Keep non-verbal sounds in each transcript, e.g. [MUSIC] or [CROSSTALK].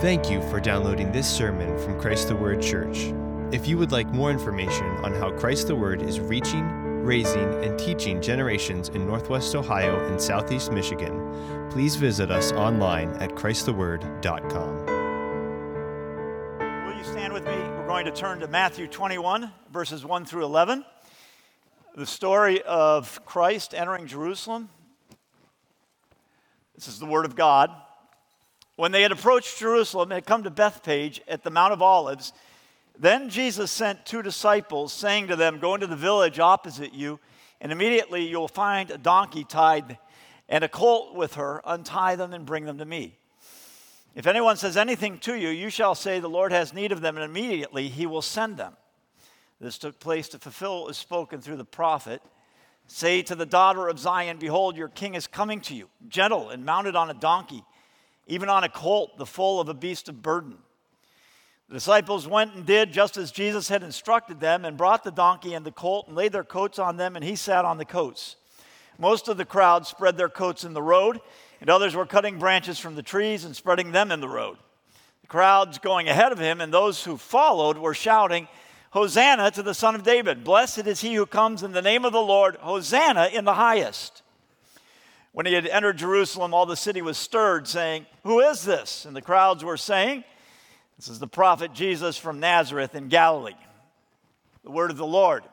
Thank you for downloading this sermon from Christ the Word Church. If you would like more information on how Christ the Word is reaching, raising, and teaching generations in Northwest Ohio and Southeast Michigan, please visit us online at ChristTheWord.com. Will you stand with me? We're going to turn to Matthew 21, verses 1 through 11. The story of Christ entering Jerusalem. This is the Word of God. When they had approached Jerusalem and had come to Bethphage at the Mount of Olives, then Jesus sent two disciples, saying to them, Go into the village opposite you, and immediately you'll find a donkey tied and a colt with her. Untie them and bring them to me. If anyone says anything to you, you shall say, The Lord has need of them, and immediately he will send them. This took place to fulfill what was spoken through the prophet. Say to the daughter of Zion, Behold, your king is coming to you, gentle and mounted on a donkey even on a colt, the foal of a beast of burden. The disciples went and did just as Jesus had instructed them and brought the donkey and the colt and laid their coats on them, and he sat on the coats. Most of the crowd spread their coats in the road, and others were cutting branches from the trees and spreading them in the road. The crowds going ahead of him and those who followed were shouting, Hosanna to the Son of David! Blessed is he who comes in the name of the Lord! Hosanna in the highest! When he had entered Jerusalem, all the city was stirred, saying, Who is this? And the crowds were saying, This is the prophet Jesus from Nazareth in Galilee. The word of the Lord.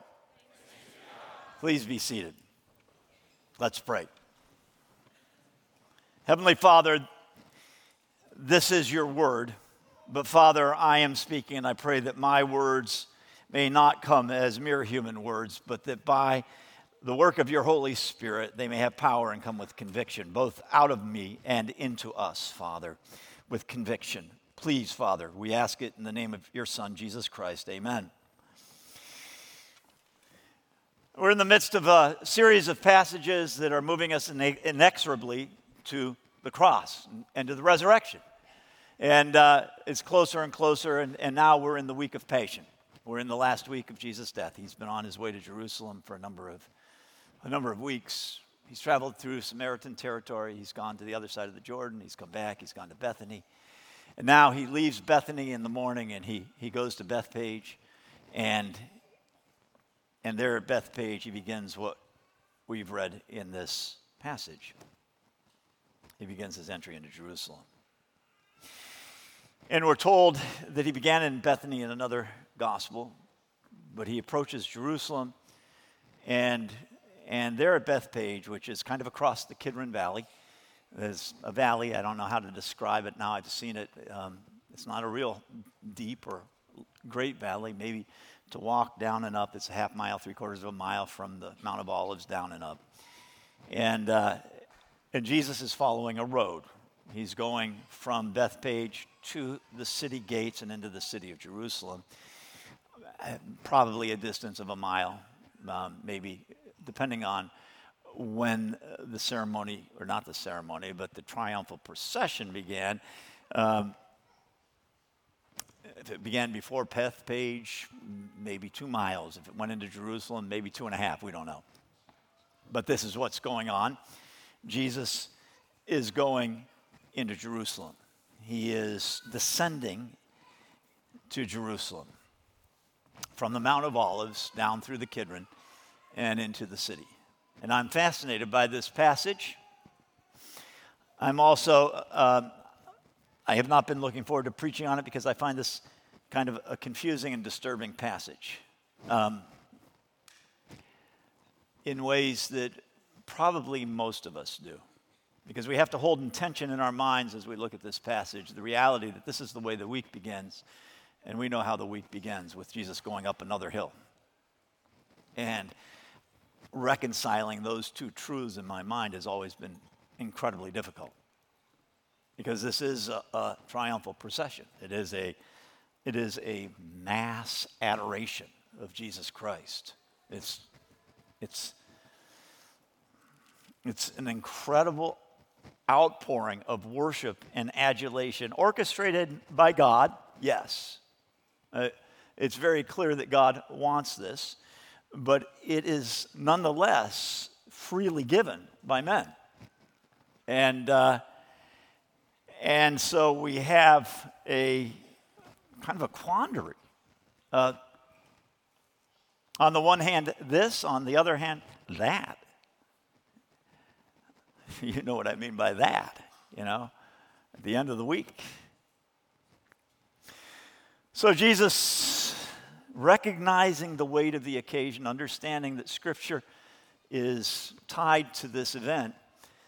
Please be seated. Let's pray. Heavenly Father, this is your word, but Father, I am speaking, and I pray that my words may not come as mere human words, but that by the work of your Holy Spirit, they may have power and come with conviction, both out of me and into us, Father, with conviction. Please, Father, we ask it in the name of your Son, Jesus Christ. Amen. We're in the midst of a series of passages that are moving us inexorably to the cross and to the resurrection. And uh, it's closer and closer, and, and now we're in the week of Passion. We're in the last week of Jesus' death. He's been on his way to Jerusalem for a number of a number of weeks. He's traveled through Samaritan territory. He's gone to the other side of the Jordan. He's come back. He's gone to Bethany. And now he leaves Bethany in the morning and he, he goes to Bethpage. And, and there at Bethpage, he begins what we've read in this passage. He begins his entry into Jerusalem. And we're told that he began in Bethany in another gospel, but he approaches Jerusalem and and they're at Bethpage, which is kind of across the Kidron Valley. There's a valley, I don't know how to describe it now, I've seen it. Um, it's not a real deep or great valley, maybe to walk down and up, it's a half mile, three quarters of a mile from the Mount of Olives down and up. And, uh, and Jesus is following a road. He's going from Bethpage to the city gates and into the city of Jerusalem, probably a distance of a mile, um, maybe depending on when uh, the ceremony, or not the ceremony, but the triumphal procession began. Um, if it began before Bethphage, maybe two miles. If it went into Jerusalem, maybe two and a half. We don't know. But this is what's going on. Jesus is going into Jerusalem. He is descending to Jerusalem from the Mount of Olives down through the Kidron and into the city. And I'm fascinated by this passage. I'm also, uh, I have not been looking forward to preaching on it because I find this kind of a confusing and disturbing passage um, in ways that probably most of us do. Because we have to hold intention in our minds as we look at this passage the reality that this is the way the week begins. And we know how the week begins with Jesus going up another hill. And reconciling those two truths in my mind has always been incredibly difficult because this is a, a, triumphal procession. It is a, it is a mass adoration of Jesus Christ. It's, it's, it's an incredible outpouring of worship and adulation, orchestrated by God, yes. Uh, it's very clear that God wants this but it is nonetheless freely given by men. And, uh, And so we have a kind of a quandary. Uh, on the one hand, this, on the other hand, that. [LAUGHS] You know what I mean by that, you know, at the end of the week. So Jesus, recognizing the weight of the occasion, understanding that Scripture is tied to this event,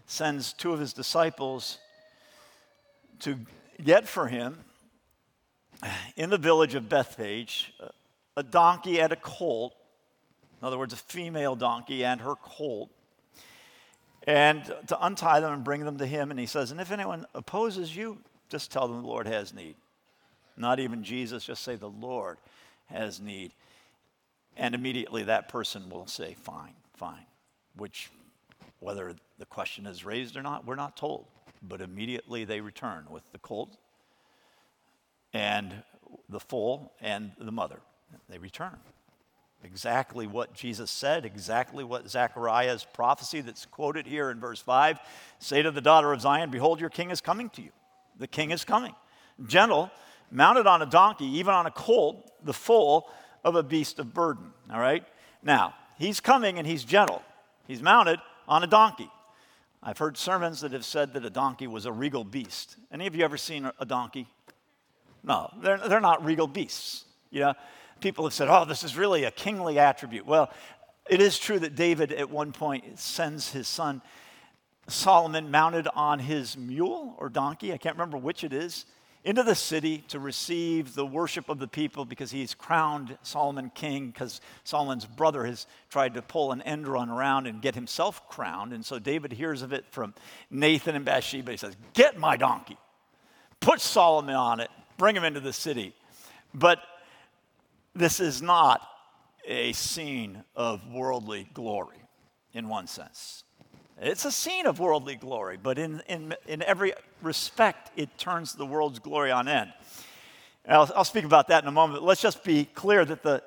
sends two of his disciples to get for him in the village of Bethphage a donkey and a colt. In other words, a female donkey and her colt. And to untie them and bring them to him. And he says, And if anyone opposes you, just tell them the Lord has need. Not even Jesus, just say the Lord has need. And immediately that person will say, Fine, fine. Which, whether the question is raised or not, we're not told. But immediately they return with the colt and the foal and the mother. They return. Exactly what Jesus said, exactly what Zechariah's prophecy that's quoted here in verse 5 say to the daughter of Zion, Behold, your king is coming to you. The king is coming. Gentle, mounted on a donkey, even on a colt, the foal of a beast of burden. All right? Now, he's coming and he's gentle. He's mounted on a donkey. I've heard sermons that have said that a donkey was a regal beast. Any of you ever seen a donkey? No, they're, they're not regal beasts. You know, people have said, oh, this is really a kingly attribute. Well, it is true that David at one point sends his son Solomon mounted on his mule or donkey, I can't remember which it is, into the city to receive the worship of the people because he's crowned Solomon king because Solomon's brother has tried to pull an end run around and get himself crowned. And so David hears of it from Nathan and Bathsheba. He says, Get my donkey, put Solomon on it, bring him into the city. But this is not a scene of worldly glory in one sense. It's a scene of worldly glory, but in, in, in every respect, it turns the world's glory on end. I'll, I'll speak about that in a moment. Let's just be clear that the,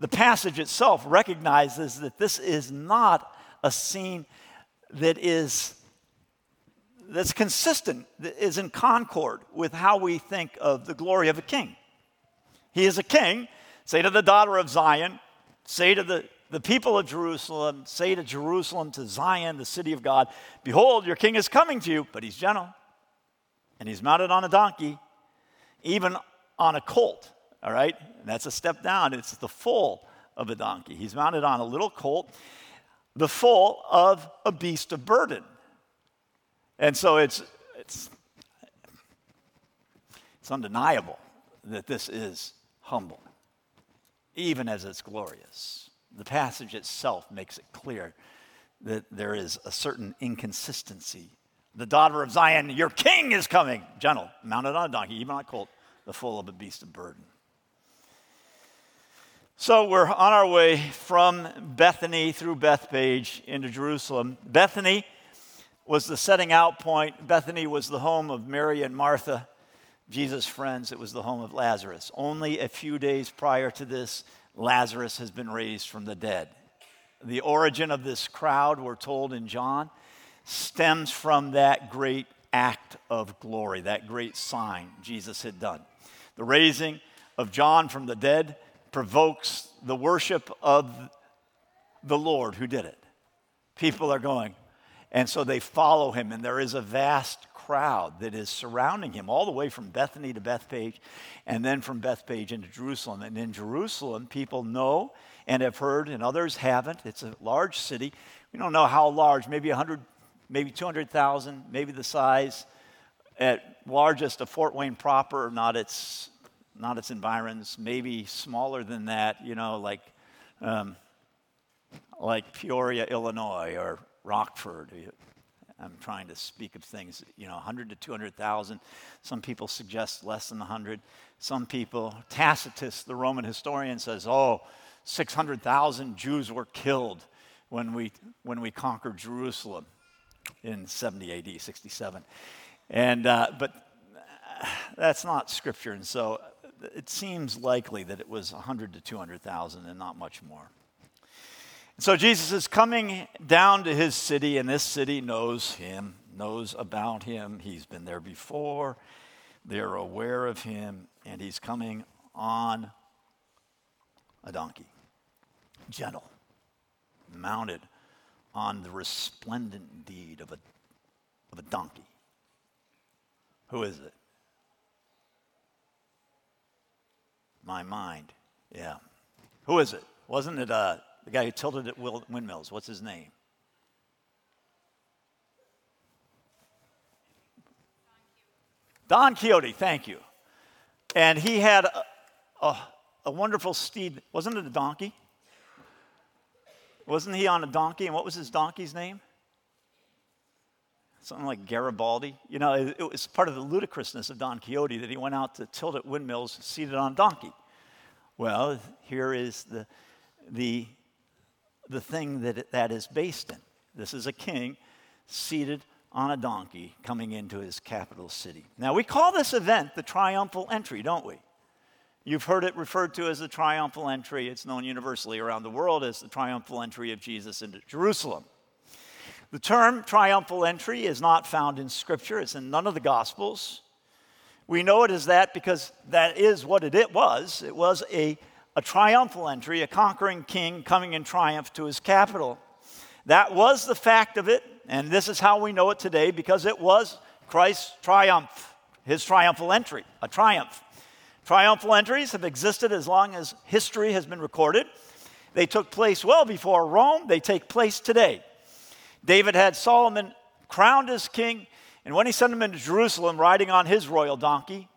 the passage itself recognizes that this is not a scene that is that's consistent, that is in concord with how we think of the glory of a king. He is a king. Say to the daughter of Zion, say to the the people of Jerusalem say to Jerusalem, to Zion, the city of God, Behold, your king is coming to you, but he's gentle, and he's mounted on a donkey, even on a colt. All right? And that's a step down. It's the foal of a donkey. He's mounted on a little colt, the foal of a beast of burden. And so it's, it's, it's undeniable that this is humble, even as it's glorious the passage itself makes it clear that there is a certain inconsistency. The daughter of Zion, your king is coming, gentle, mounted on a donkey, even on a colt, the foal of a beast of burden. So we're on our way from Bethany through Bethpage into Jerusalem. Bethany was the setting out point. Bethany was the home of Mary and Martha, Jesus' friends. It was the home of Lazarus. Only a few days prior to this, Lazarus has been raised from the dead. The origin of this crowd, we're told in John, stems from that great act of glory, that great sign Jesus had done. The raising of John from the dead provokes the worship of the Lord who did it. People are going, and so they follow him, and there is a vast crowd that is surrounding him, all the way from Bethany to Bethpage, and then from Bethpage into Jerusalem. And in Jerusalem, people know and have heard, and others haven't. It's a large city. We don't know how large, maybe 100, maybe 200,000, maybe the size at largest of Fort Wayne proper, not its, not its environs, maybe smaller than that, you know, like, um, like Peoria, Illinois, or Rockford, I'm trying to speak of things, you know, 100 to 200,000. Some people suggest less than 100. Some people, Tacitus, the Roman historian, says, oh, 600,000 Jews were killed when we, when we conquered Jerusalem in 70 AD, 67. And, uh, but that's not scripture, and so it seems likely that it was 100 to 200,000 and not much more. So Jesus is coming down to his city, and this city knows him, knows about him. He's been there before. They're aware of him, and he's coming on a donkey, gentle, mounted on the resplendent deed of a, of a donkey. Who is it? My mind. Yeah. Who is it? Wasn't it uh, the guy who tilted at windmills? What's his name? Don Quixote, thank you. And he had a, a, a, wonderful steed. Wasn't it a donkey? Wasn't he on a donkey? And what was his donkey's name? Something like Garibaldi. You know, it, it was part of the ludicrousness of Don Quixote that he went out to tilt at windmills seated on a donkey. Well, here is the, the, the thing that it, that is based in. This is a king seated on a donkey coming into his capital city. Now, we call this event the triumphal entry, don't we? You've heard it referred to as the triumphal entry. It's known universally around the world as the triumphal entry of Jesus into Jerusalem. The term triumphal entry is not found in Scripture, it's in none of the Gospels. We know it as that because that is what it was. It was a, a triumphal entry, a conquering king coming in triumph to his capital. That was the fact of it, and this is how we know it today because it was Christ's triumph, his triumphal entry, a triumph. Triumphal entries have existed as long as history has been recorded. They took place well before Rome, they take place today. David had Solomon crowned as king, and when he sent him into Jerusalem riding on his royal donkey,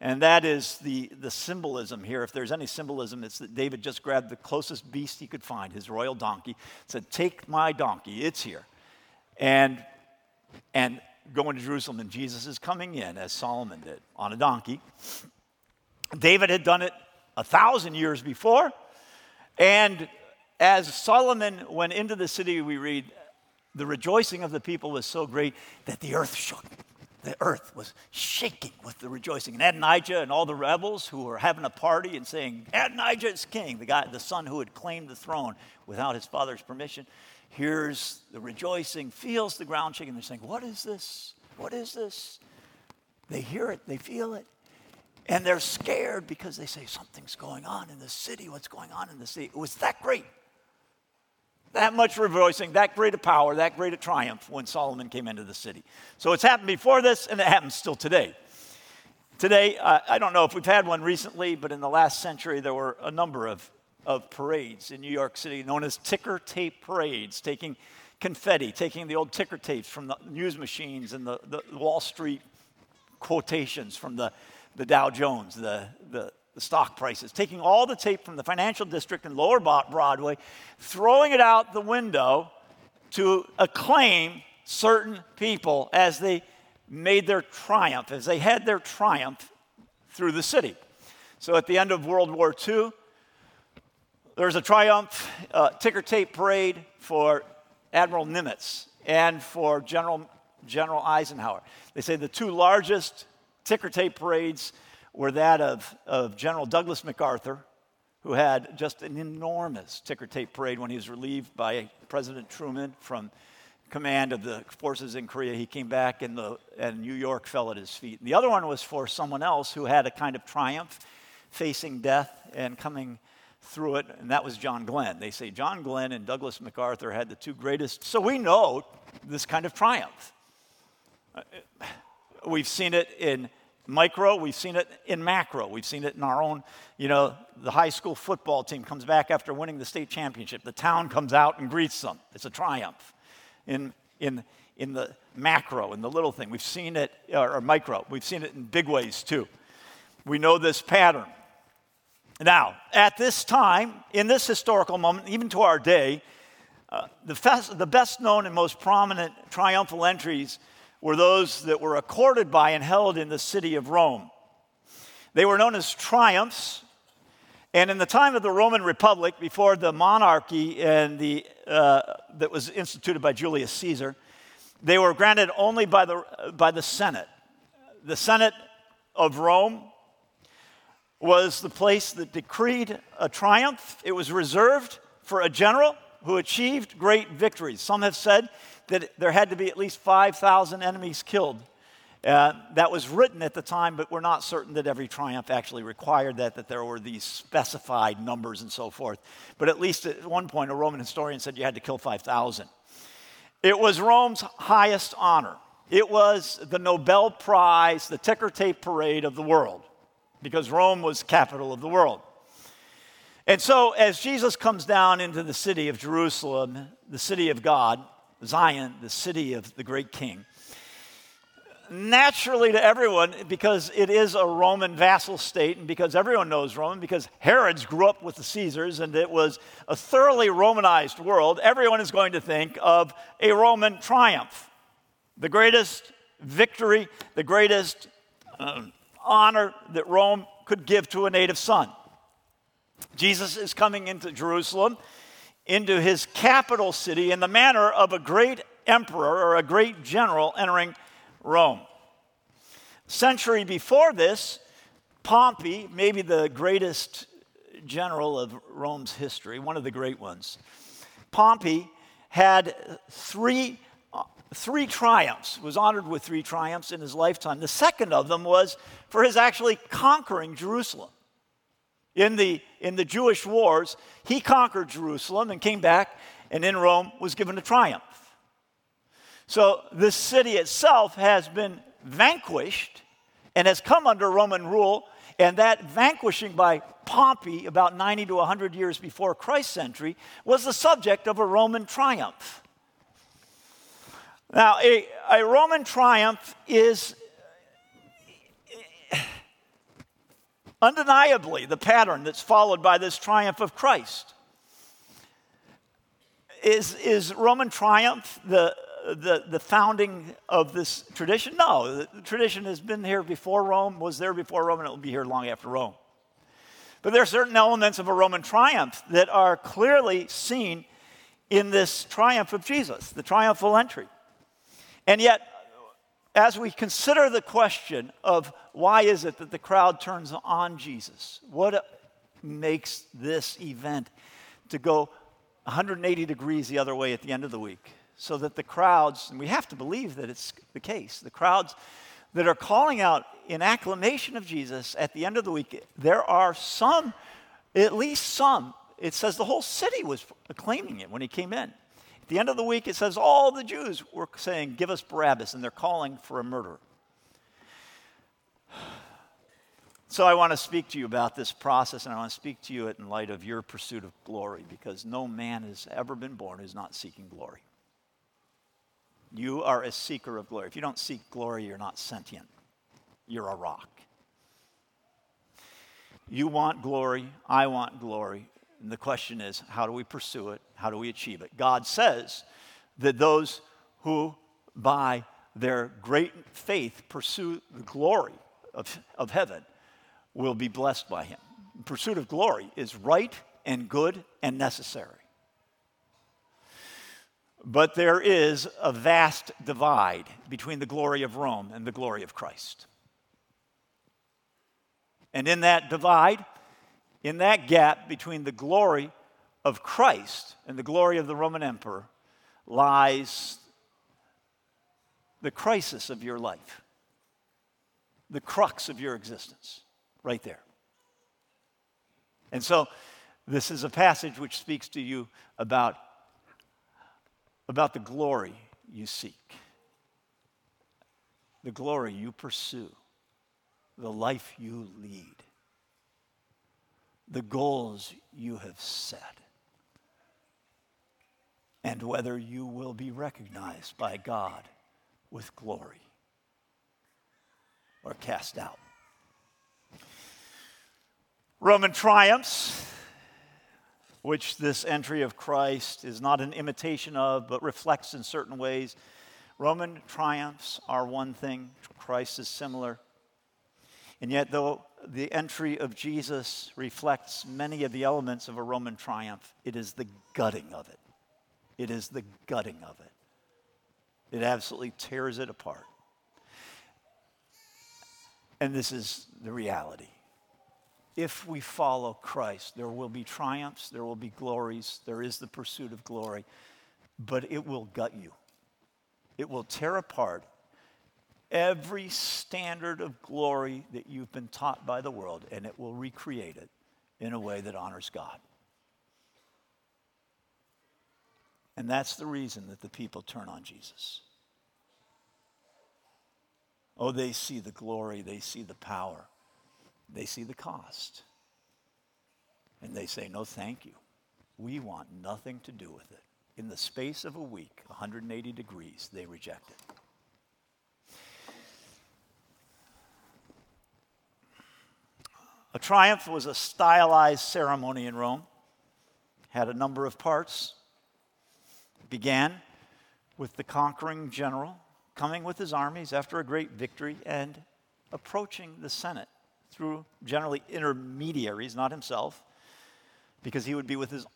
and that is the, the symbolism here. If there's any symbolism, it's that David just grabbed the closest beast he could find, his royal donkey, said, Take my donkey, it's here and, and going to Jerusalem. And Jesus is coming in, as Solomon did, on a donkey. David had done it a thousand years before. And as Solomon went into the city, we read, the rejoicing of the people was so great that the earth shook. The earth was shaking with the rejoicing. And Adonijah and all the rebels who were having a party and saying, Adonijah is king, the guy, the son who had claimed the throne without his father's permission, hears the rejoicing, feels the ground shaking. They're saying, What is this? What is this? They hear it, they feel it. And they're scared because they say, Something's going on in the city. What's going on in the city? It was that great. That much rejoicing, that great a power, that great a triumph when Solomon came into the city. So it's happened before this, and it happens still today. Today, uh, I don't know if we've had one recently, but in the last century, there were a number of of parades in New York City known as ticker tape parades, taking confetti, taking the old ticker tapes from the news machines and the, the Wall Street quotations from the, the Dow Jones, the, the, the stock prices, taking all the tape from the financial district and lower Broadway, throwing it out the window to acclaim certain people as they made their triumph, as they had their triumph through the city. So at the end of World War II, there was a triumph uh, ticker tape parade for Admiral Nimitz and for General, General Eisenhower. They say the two largest ticker tape parades were that of, of General Douglas MacArthur, who had just an enormous ticker tape parade when he was relieved by President Truman from command of the forces in Korea. He came back and, the, and New York fell at his feet. And the other one was for someone else who had a kind of triumph facing death and coming through it, and that was John Glenn. They say John Glenn and Douglas MacArthur had the two greatest. So we know this kind of triumph. Uh, Uh, we've seen it in micro, we've seen it in macro, we've seen it in our own, you know, the high school football team comes back after winning the state championship. The town comes out and greets them. It's a triumph. In, in, in the macro, in the little thing, we've seen it, or micro, we've seen it in big ways too. We know this pattern. Now, at this time, in this historical moment, even to our day, uh, the, fest, the best known and most prominent triumphal entries were those that were accorded by and held in the city of Rome. They were known as triumphs, and in the time of the Roman Republic, before the monarchy and the, uh, that was instituted by Julius Caesar, they were granted only by the, by the Senate. The Senate of Rome was the place that decreed a triumph. It was reserved for a general who achieved great victories. Some have said that there had to be at least 5,000 enemies killed. Uh, that was written at the time, but we're not certain that every triumph actually required that, that there were these specified numbers and so forth. But at least at one point, a Roman historian said you had to kill 5,000. It was Rome's highest honor. It was the Nobel Prize, the ticker tape parade of the world, because Rome was capital of the world. And so, as Jesus comes down into the city of Jerusalem, the city of God, Zion, the city of the great king, naturally to everyone, because it is a Roman vassal state, and because everyone knows Rome, because Herods grew up with the Caesars, and it was a thoroughly Romanized world, everyone is going to think of a Roman triumph. The greatest victory, the greatest um, honor that Rome could give to a native son. Jesus is coming into Jerusalem, into his capital city, in the manner of a great emperor or a great general entering Rome. A Century before this, Pompey, maybe the greatest general of Rome's history, one of the great ones, Pompey had three, three triumphs, was honored with three triumphs in his lifetime. The second of them was for his actually conquering Jerusalem in the, in the Jewish wars, he conquered Jerusalem and came back, and in Rome was given a triumph. So the city itself has been vanquished and has come under Roman rule, and that vanquishing by Pompey about 90 to 100 years before Christ's entry was the subject of a Roman triumph. Now, a, a Roman triumph is undeniably the pattern that's followed by this triumph of Christ. Is, is Roman triumph the, the, the founding of this tradition? No, the tradition has been here before Rome, was there before Rome, and it will be here long after Rome. But there are certain elements of a Roman triumph that are clearly seen in this triumph of Jesus, the triumphal entry. And yet, as we consider the question of why is it that the crowd turns on Jesus, what makes this event to go 180 degrees the other way at the end of the week, so that the crowds, and we have to believe that it's the case, the crowds that are calling out in acclamation of Jesus at the end of the week, there are some, at least some, it says the whole city was acclaiming it when he came in. At the end of the week, it says all the Jews were saying, Give us Barabbas, and they're calling for a murderer. So I want to speak to you about this process, and I want to speak to you in light of your pursuit of glory, because no man has ever been born who's not seeking glory. You are a seeker of glory. If you don't seek glory, you're not sentient, you're a rock. You want glory, I want glory. And the question is, how do we pursue it? How do we achieve it? God says that those who, by their great faith, pursue the glory of, of heaven will be blessed by Him. pursuit of glory is right and good and necessary. But there is a vast divide between the glory of Rome and the glory of Christ. And in that divide, in that gap between the glory of Christ and the glory of the Roman emperor lies the crisis of your life, the crux of your existence, right there. And so, this is a passage which speaks to you about, about the glory you seek, the glory you pursue, the life you lead the goals you have set and whether you will be recognized by God with glory or cast out. Roman triumphs, which this entry of Christ is not an imitation of, but reflects in certain ways. Roman triumphs are one thing, Christ is similar. And yet, though the entry of Jesus reflects many of the elements of a Roman triumph. It is the gutting of it. It is the gutting of it. It absolutely tears it apart. And this is the reality. if we follow Christ. There will be triumphs, there will be glories, there is the pursuit of glory, but it will gut you. It will tear apart every standard of glory that you've been taught by the world, and it will recreate it in a way that honors God. And that's the reason that the people turn on Jesus. Oh, they see the glory, they see the power, they see the cost. And they say, No, thank you. We want nothing to do with it. In the space of a week, 180 degrees, they reject it. A triumph was a stylized ceremony in Rome, had a number of parts. Began with the conquering general coming with his armies after a great victory and approaching the Senate through generally intermediaries, not himself, because he would be with his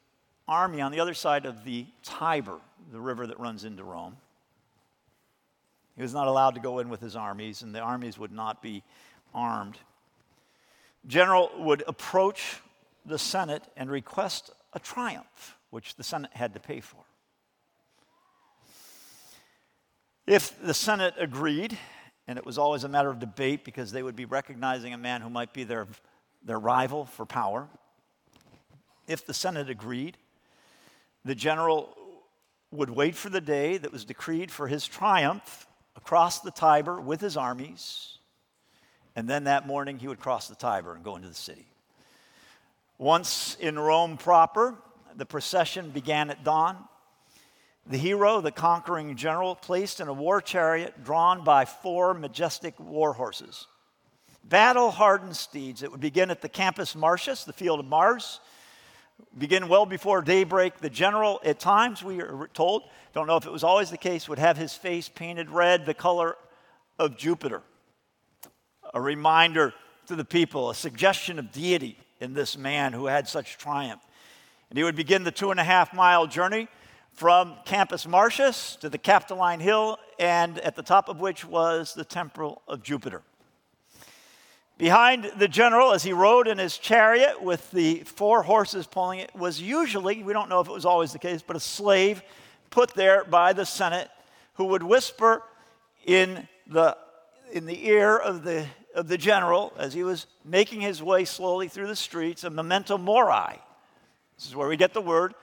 army on the other side of the Tiber, the river that runs into Rome. He was not allowed to go in with his armies, and the armies would not be armed. General would approach the Senate and request a triumph, which the Senate had to pay for. If the Senate agreed, and it was always a matter of debate because they would be recognizing a man who might be their, their rival for power, if the Senate agreed, the general would wait for the day that was decreed for his triumph across the Tiber with his armies, and then that morning he would cross the Tiber and go into the city. Once in Rome proper, the procession began at dawn the hero, the conquering general, placed in a war chariot drawn by four majestic war horses. Battle hardened steeds. that would begin at the Campus Martius, the field of Mars, begin well before daybreak. The general, at times, we are told, don't know if it was always the case, would have his face painted red, the color of Jupiter. A reminder to the people, a suggestion of deity in this man who had such triumph. And he would begin the two and a half mile journey from Campus Martius to the Capitoline Hill, and at the top of which was the Temple of Jupiter. Behind the general, as he rode in his chariot with the four horses pulling it, was usually, we don't know if it was always the case, but a slave put there by the Senate who would whisper in the, in the ear of the, of the general as he was making his way slowly through the streets a memento mori. This is where we get the word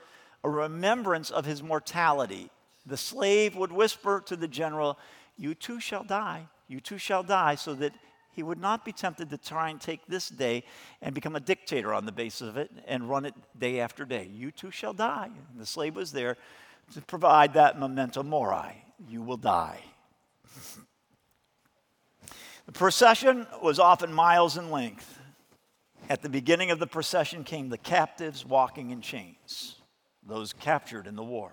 a remembrance of his mortality. The slave would whisper to the general, You too shall die, you too shall die, so that he would not be tempted to try and take this day and become a dictator on the basis of it and run it day after day. You too shall die. And the slave was there to provide that memento mori. You will die. The procession was often miles in length. At the beginning of the procession came the captives walking in chains those captured in the war.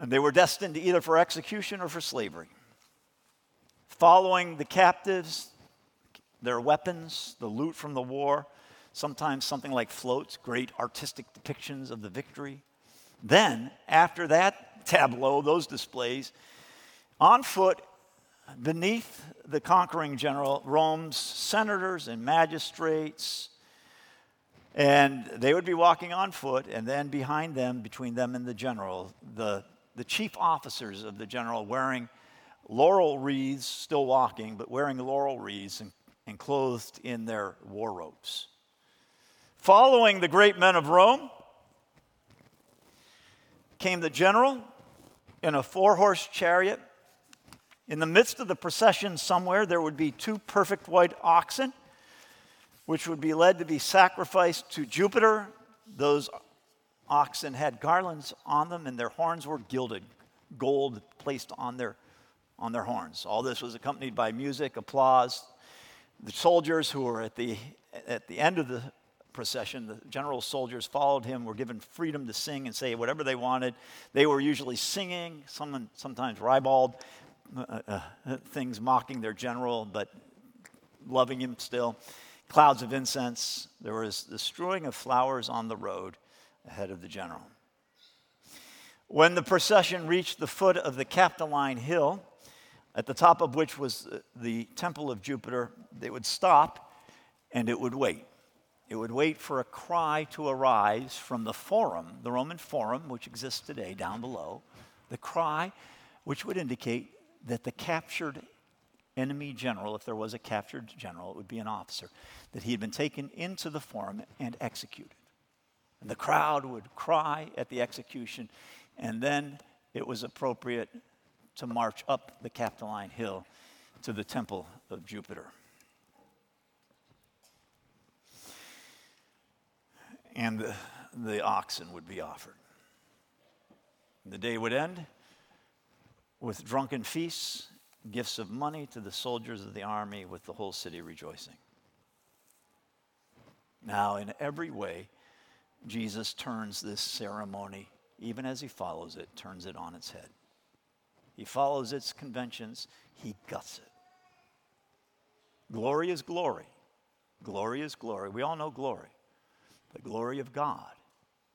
And they were destined either for execution or for slavery. Following the captives, their weapons, the loot from the war, sometimes something like floats, great artistic depictions of the victory. Then, after that tableau, those displays, on foot, beneath the conquering general, Rome's senators and magistrates, and they would be walking on foot, and then behind them, between them and the general, the, the chief officers of the general wearing laurel wreaths, still walking, but wearing laurel wreaths and, and clothed in their war robes. Following the great men of Rome came the general in a four horse chariot. In the midst of the procession, somewhere, there would be two perfect white oxen which would be led to be sacrificed to Jupiter. Those oxen had garlands on them, and their horns were gilded, gold placed on their, on their horns. All this was accompanied by music, applause. The soldiers who were at the, at the end of the procession, the general soldiers followed him, were given freedom to sing and say whatever they wanted. They were usually singing, some, sometimes ribald uh, uh, things, mocking their general, but loving him still clouds of incense. There was the strewing of flowers on the road ahead of the general. When the procession reached the foot of the Capitoline Hill, at the top of which was uh, the temple of Jupiter, they would stop and it would wait. It would wait for a cry to arise from the forum, the Roman forum, which exists today down below, the cry which would indicate that the captured enemy general, if there was a captured general, it would be an officer, that he had been taken into the forum and executed. And the crowd would cry at the execution, and then it was appropriate to march up the Capitoline Hill to the temple of Jupiter. And the, the oxen would be offered. The day would end with drunken feasts, gifts of money to the soldiers of the army, with the whole city rejoicing. Now, in every way, Jesus turns this ceremony, even as he follows it, turns it on its head. He follows its conventions, he guts it. Glory is glory. Glory is glory. We all know glory. The glory of God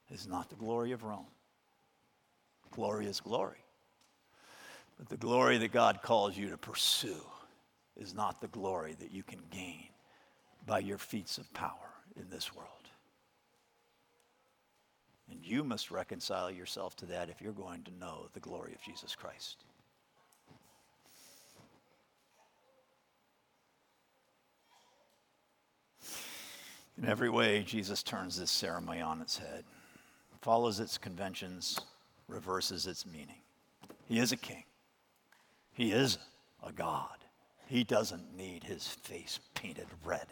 is not the glory of Rome. Glory is glory. But the glory that God calls you to pursue is not the glory that you can gain by your feats of power in this world. And you must reconcile yourself to that if you're going to know the glory of Jesus Christ. In every way, Jesus turns this ceremony on its head, follows its conventions, reverses its meaning. He is a king, he is a God. He doesn't need his face painted red.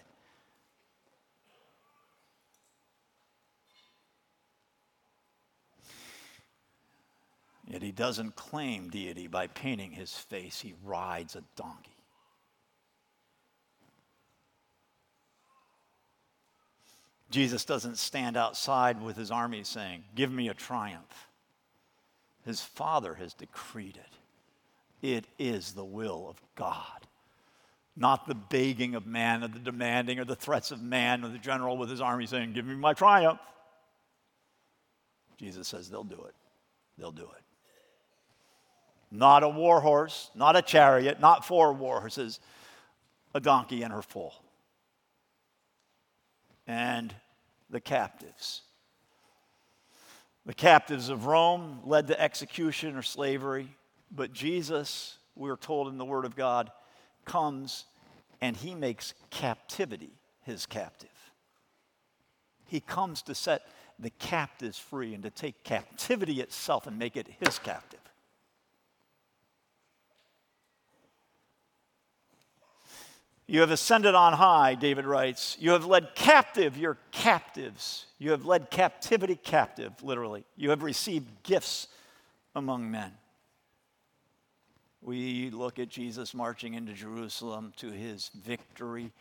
Yet he doesn't claim deity by painting his face. He rides a donkey. Jesus doesn't stand outside with his army saying, Give me a triumph. His Father has decreed it. It is the will of God, not the begging of man or the demanding or the threats of man or the general with his army saying, Give me my triumph. Jesus says, They'll do it. They'll do it. Not a war horse, not a chariot, not four war horses, a donkey and her foal and the captives. The captives of Rome led to execution or slavery, but Jesus, we're told in the Word of God, comes and he makes captivity his captive. He comes to set the captives free and to take captivity itself and make it his captive. You have ascended on high, David writes. You have led captive your captives. You have led captivity captive, literally. You have received gifts among men. We look at Jesus marching into Jerusalem to his victory,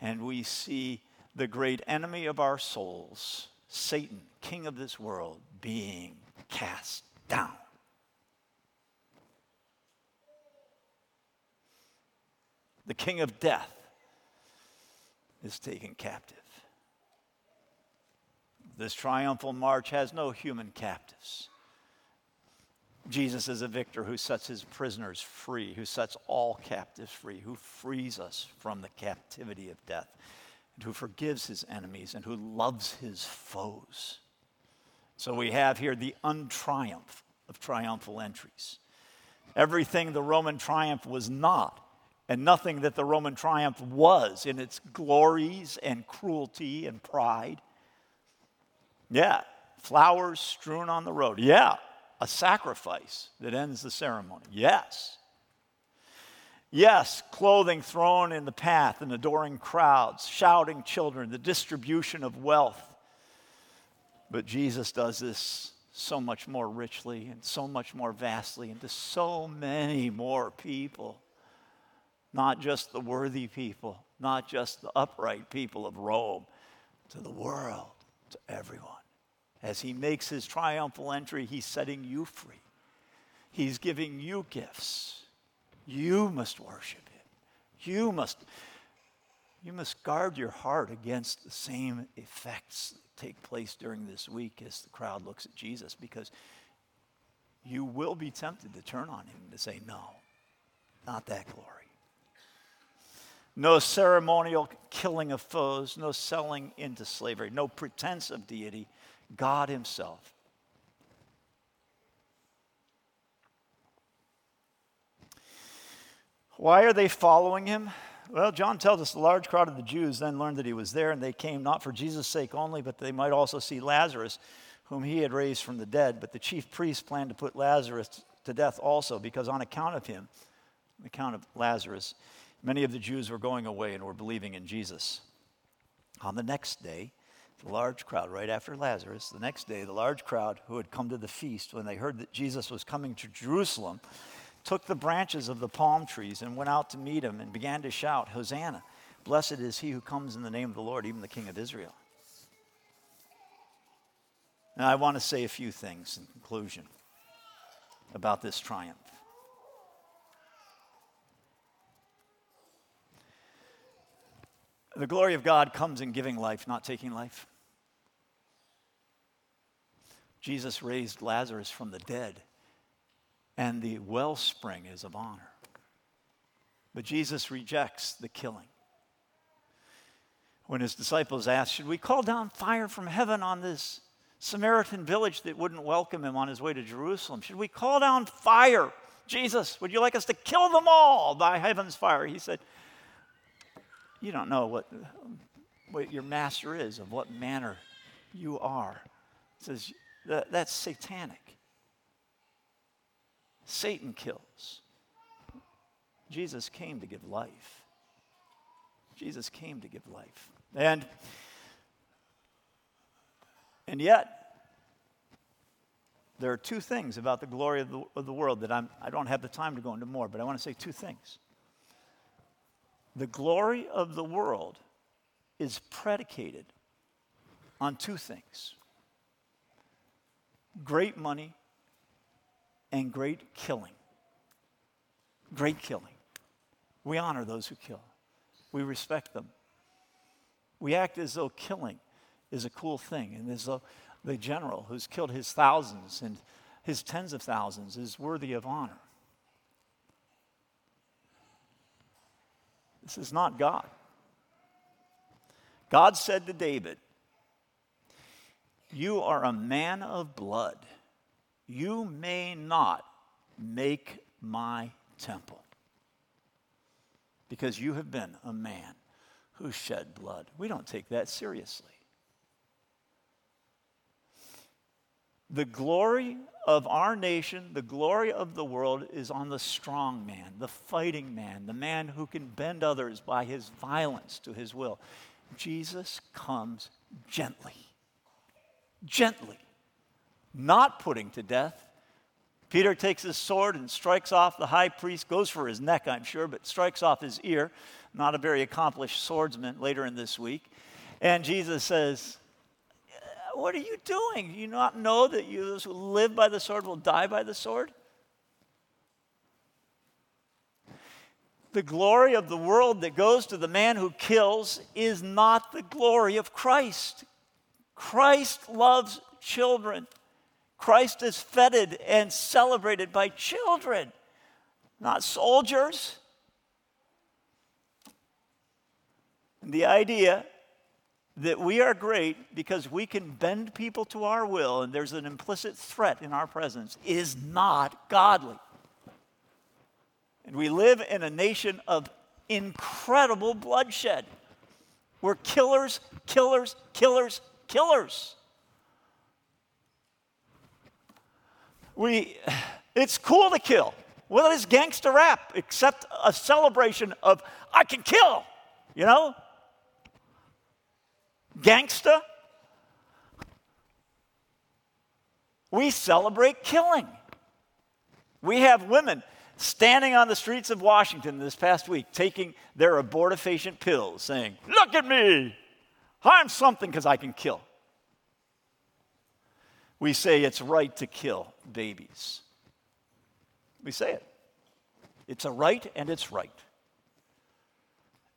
and we see the great enemy of our souls, Satan, king of this world, being cast down. the king of death, is taken captive. This triumphal march has no human captives. Jesus is a victor who sets his prisoners free, who sets all captives free, who frees us from the captivity of death, and who forgives his enemies, and who loves his foes. So we have here the untriumph of triumphal entries. Everything the Roman triumph was not and nothing that the Roman triumph was in its glories and cruelty and pride. Yeah, flowers strewn on the road. Yeah, a sacrifice that ends the ceremony. Yes. Yes, clothing thrown in the path and adoring crowds, shouting children, the distribution of wealth. But Jesus does this so much more richly and so much more vastly and to so many more people not just the worthy people, not just the upright people of Rome, to the world, to everyone. As he makes his triumphal entry, he's setting you free. He's giving you gifts. You must worship him. You must, you must guard your heart against the same effects that take place during this week as the crowd looks at Jesus because you will be tempted to turn on him and to say, No, not that glory no ceremonial killing of foes, no selling into slavery, no pretense of deity, God Himself. Why are they following him? Well, John tells us the large crowd of the Jews then learned that he was there, and they came not for Jesus' sake only, but they might also see Lazarus, whom he had raised from the dead. But the chief priests planned to put Lazarus to death also, because on account of him, on account of Lazarus, many of the Jews were going away and were believing in Jesus. On the next day, the large crowd, right after Lazarus, the next day, the large crowd who had come to the feast, when they heard that Jesus was coming to Jerusalem, took the branches of the palm trees and went out to meet him and began to shout, Hosanna! Blessed is he who comes in the name of the Lord, even the King of Israel. Now, I want to say a few things in conclusion about this triumph. The glory of God comes in giving life, not taking life. Jesus raised Lazarus from the dead and the wellspring is of honor. But Jesus rejects the killing. When his disciples asked, Should we call down fire from heaven on this Samaritan village that wouldn't welcome him on his way to Jerusalem? Should we call down fire? Jesus, would you like us to kill them all by heaven's fire? He said, You don't know what, what your master is, of what manner you are. He says, that, That's satanic. Satan kills. Jesus came to give life. Jesus came to give life. And and yet there are two things about the glory of the, of the world that I'm, I don't have the time to go into more, but I want to say two things. The glory of the world is predicated on two things great money and great killing. Great killing. We honor those who kill, we respect them. We act as though killing is a cool thing, and as though the general who's killed his thousands and his tens of thousands is worthy of honor. This is not God. God said to David, You are a man of blood. You may not make my temple because you have been a man who shed blood. We don't take that seriously. The glory of our nation, the glory of the world is on the strong man, the fighting man, the man who can bend others by his violence to his will. Jesus comes gently. Gently not putting to death. Peter takes his sword and strikes off the high priest, goes for his neck, I'm sure, but strikes off his ear. Not a very accomplished swordsman later in this week. And Jesus says, uh, What are you doing? Do you not know that you, those who live by the sword will die by the sword? The glory of the world that goes to the man who kills is not the glory of Christ. Christ loves children. Christ is feted and celebrated by children, not soldiers. And the idea that we are great because we can bend people to our will and there's an implicit threat in our presence is not godly. And we live in a nation of incredible bloodshed. We're killers, killers, killers, killers. we, it's cool to kill. Well, What is gangster rap except a celebration of I can kill, you know? Gangsta. We celebrate killing. We have women standing on the streets of Washington this past week taking their abortifacient pills, saying, Look at me! I'm something because I can kill we say it's right to kill babies. We say it. It's a right and it's right.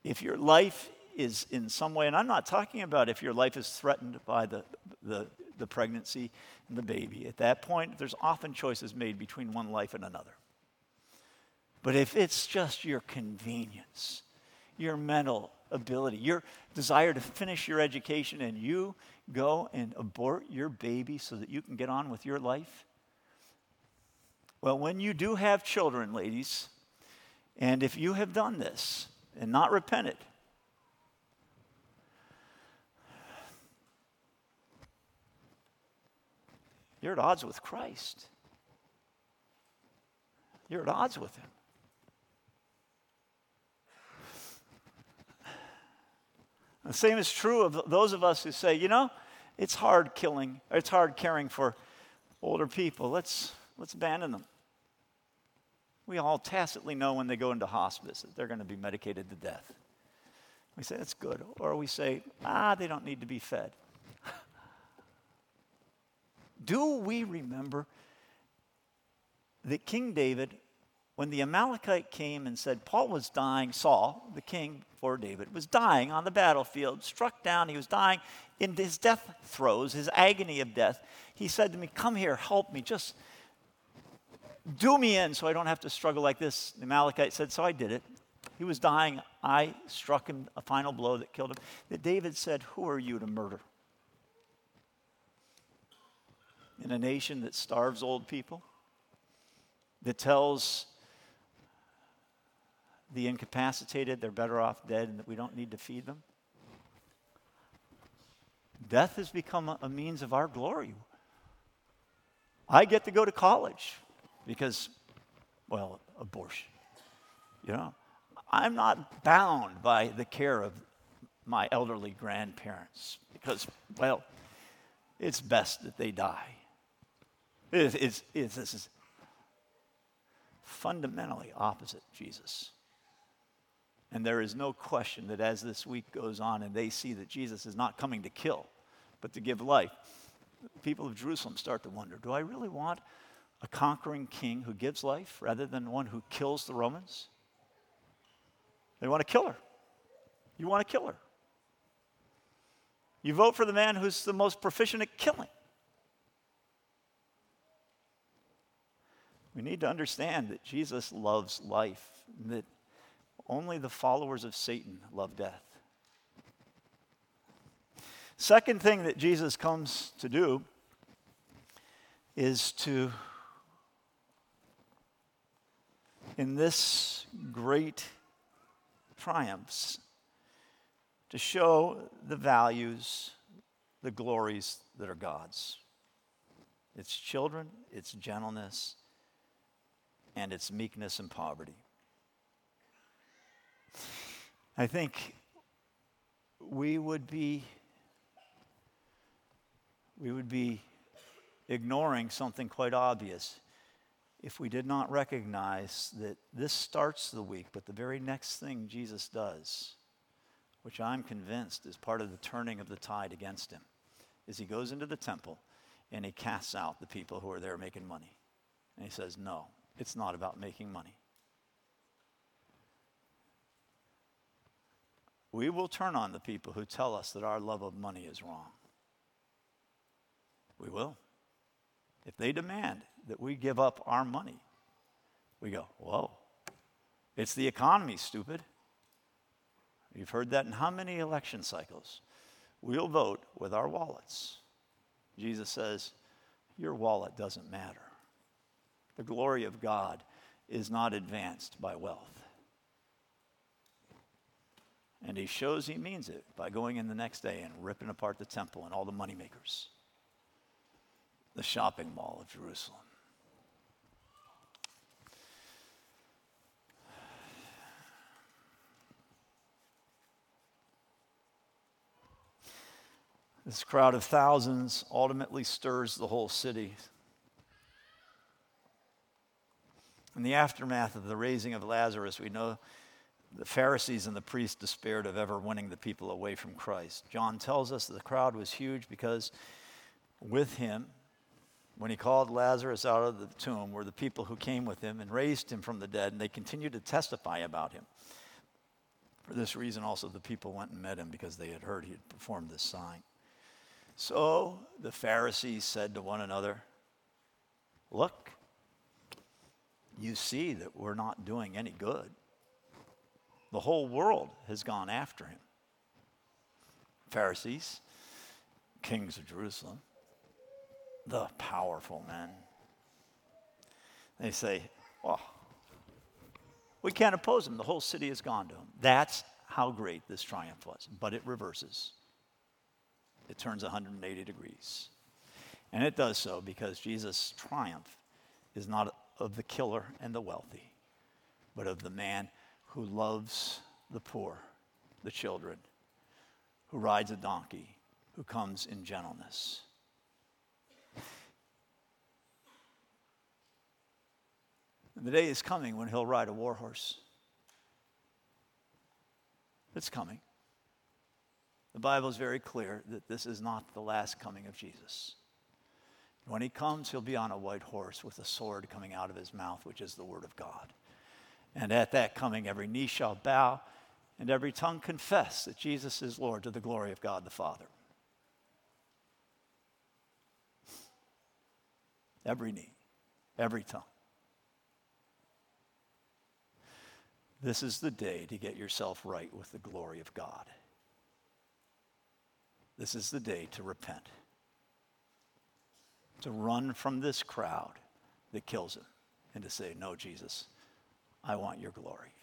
If your life is in some way, and I'm not talking about if your life is threatened by the, the, the pregnancy and the baby. At that point, there's often choices made between one life and another. But if it's just your convenience, your mental ability, your desire to finish your education, and you go and abort your baby so that you can get on with your life? Well, when you do have children, ladies, and if you have done this and not repented, you're at odds with Christ. You're at odds with Him. The same is true of those of us who say, you know, it's hard killing, it's hard caring for older people. Let's, let's abandon them. We all tacitly know when they go into hospice that they're going to be medicated to death. We say, that's good. Or we say, ah, they don't need to be fed. [LAUGHS] Do we remember that King David when the Amalekite came and said Paul was dying, Saul, the king for David, was dying on the battlefield, struck down, he was dying in his death throes, his agony of death. He said to me, Come here, help me, just do me in so I don't have to struggle like this. The Amalekite said, So I did it. He was dying. I struck him a final blow that killed him. That David said, Who are you to murder? In a nation that starves old people, that tells the incapacitated, they're better off dead and that we don't need to feed them. Death has become a, means of our glory. I get to go to college because, well, abortion. You know, I'm not bound by the care of my elderly grandparents because, well, it's best that they die. It, it's, it's, this is fundamentally opposite Jesus. And there is no question that as this week goes on and they see that Jesus is not coming to kill, but to give life, people of Jerusalem start to wonder do I really want a conquering king who gives life rather than one who kills the Romans? They want to kill her. You want to kill her. You vote for the man who's the most proficient at killing. We need to understand that Jesus loves life, that only the followers of Satan love death. Second thing that Jesus comes to do is to, in this great triumphs, to show the values, the glories that are God's. It's children, it's gentleness, and it's meekness and poverty. I think we would be we would be ignoring something quite obvious if we did not recognize that this starts the week, but the very next thing Jesus does, which I'm convinced is part of the turning of the tide against him, is he goes into the temple and he casts out the people who are there making money. And he says, No, it's not about making money. We will turn on the people who tell us that our love of money is wrong. We will. If they demand that we give up our money, we go, whoa, it's the economy, stupid. You've heard that in how many election cycles? We'll vote with our wallets. Jesus says, Your wallet doesn't matter. The glory of God is not advanced by wealth. And he shows he means it by going in the next day and ripping apart the temple and all the moneymakers, the shopping mall of Jerusalem. This crowd of thousands ultimately stirs the whole city. In the aftermath of the raising of Lazarus, we know the Pharisees and the priests despaired of ever winning the people away from Christ. John tells us the crowd was huge because with him, when he called Lazarus out of the tomb, were the people who came with him and raised him from the dead, and they continued to testify about him. For this reason, also, the people went and met him because they had heard he had performed this sign. So the Pharisees said to one another, Look, you see that we're not doing any good. The whole world has gone after him. Pharisees, kings of Jerusalem, the powerful men. They say, well, we can't oppose him. The whole city has gone to him. That's how great this triumph was. But it reverses, it turns 180 degrees. And it does so because Jesus' triumph is not of the killer and the wealthy, but of the man who loves the poor, the children, who rides a donkey, who comes in gentleness. And the day is coming when he'll ride a war horse. It's coming. The Bible is very clear that this is not the last coming of Jesus. When he comes, he'll be on a white horse with a sword coming out of his mouth, which is the word of God. And at that coming, every knee shall bow and every tongue confess that Jesus is Lord to the glory of God the Father. Every knee, every tongue. This is the day to get yourself right with the glory of God. This is the day to repent, to run from this crowd that kills him, and to say, No, Jesus, I want your glory.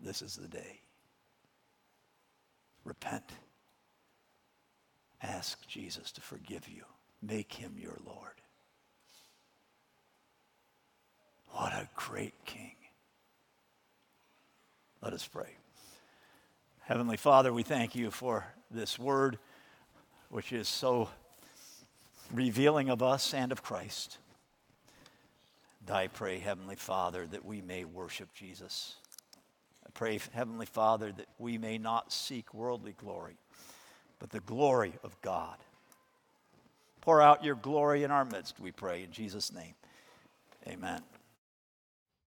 This is the day. Repent. Ask Jesus to forgive you. Make him your Lord. What a great king. Let us pray. Heavenly Father, we thank you for this word, which is so revealing of us and of Christ. And I pray, Heavenly Father, that we may worship Jesus. I pray, Heavenly Father, that we may not seek worldly glory, but the glory of God. Pour out your glory in our midst, we pray, in Jesus' name. Amen.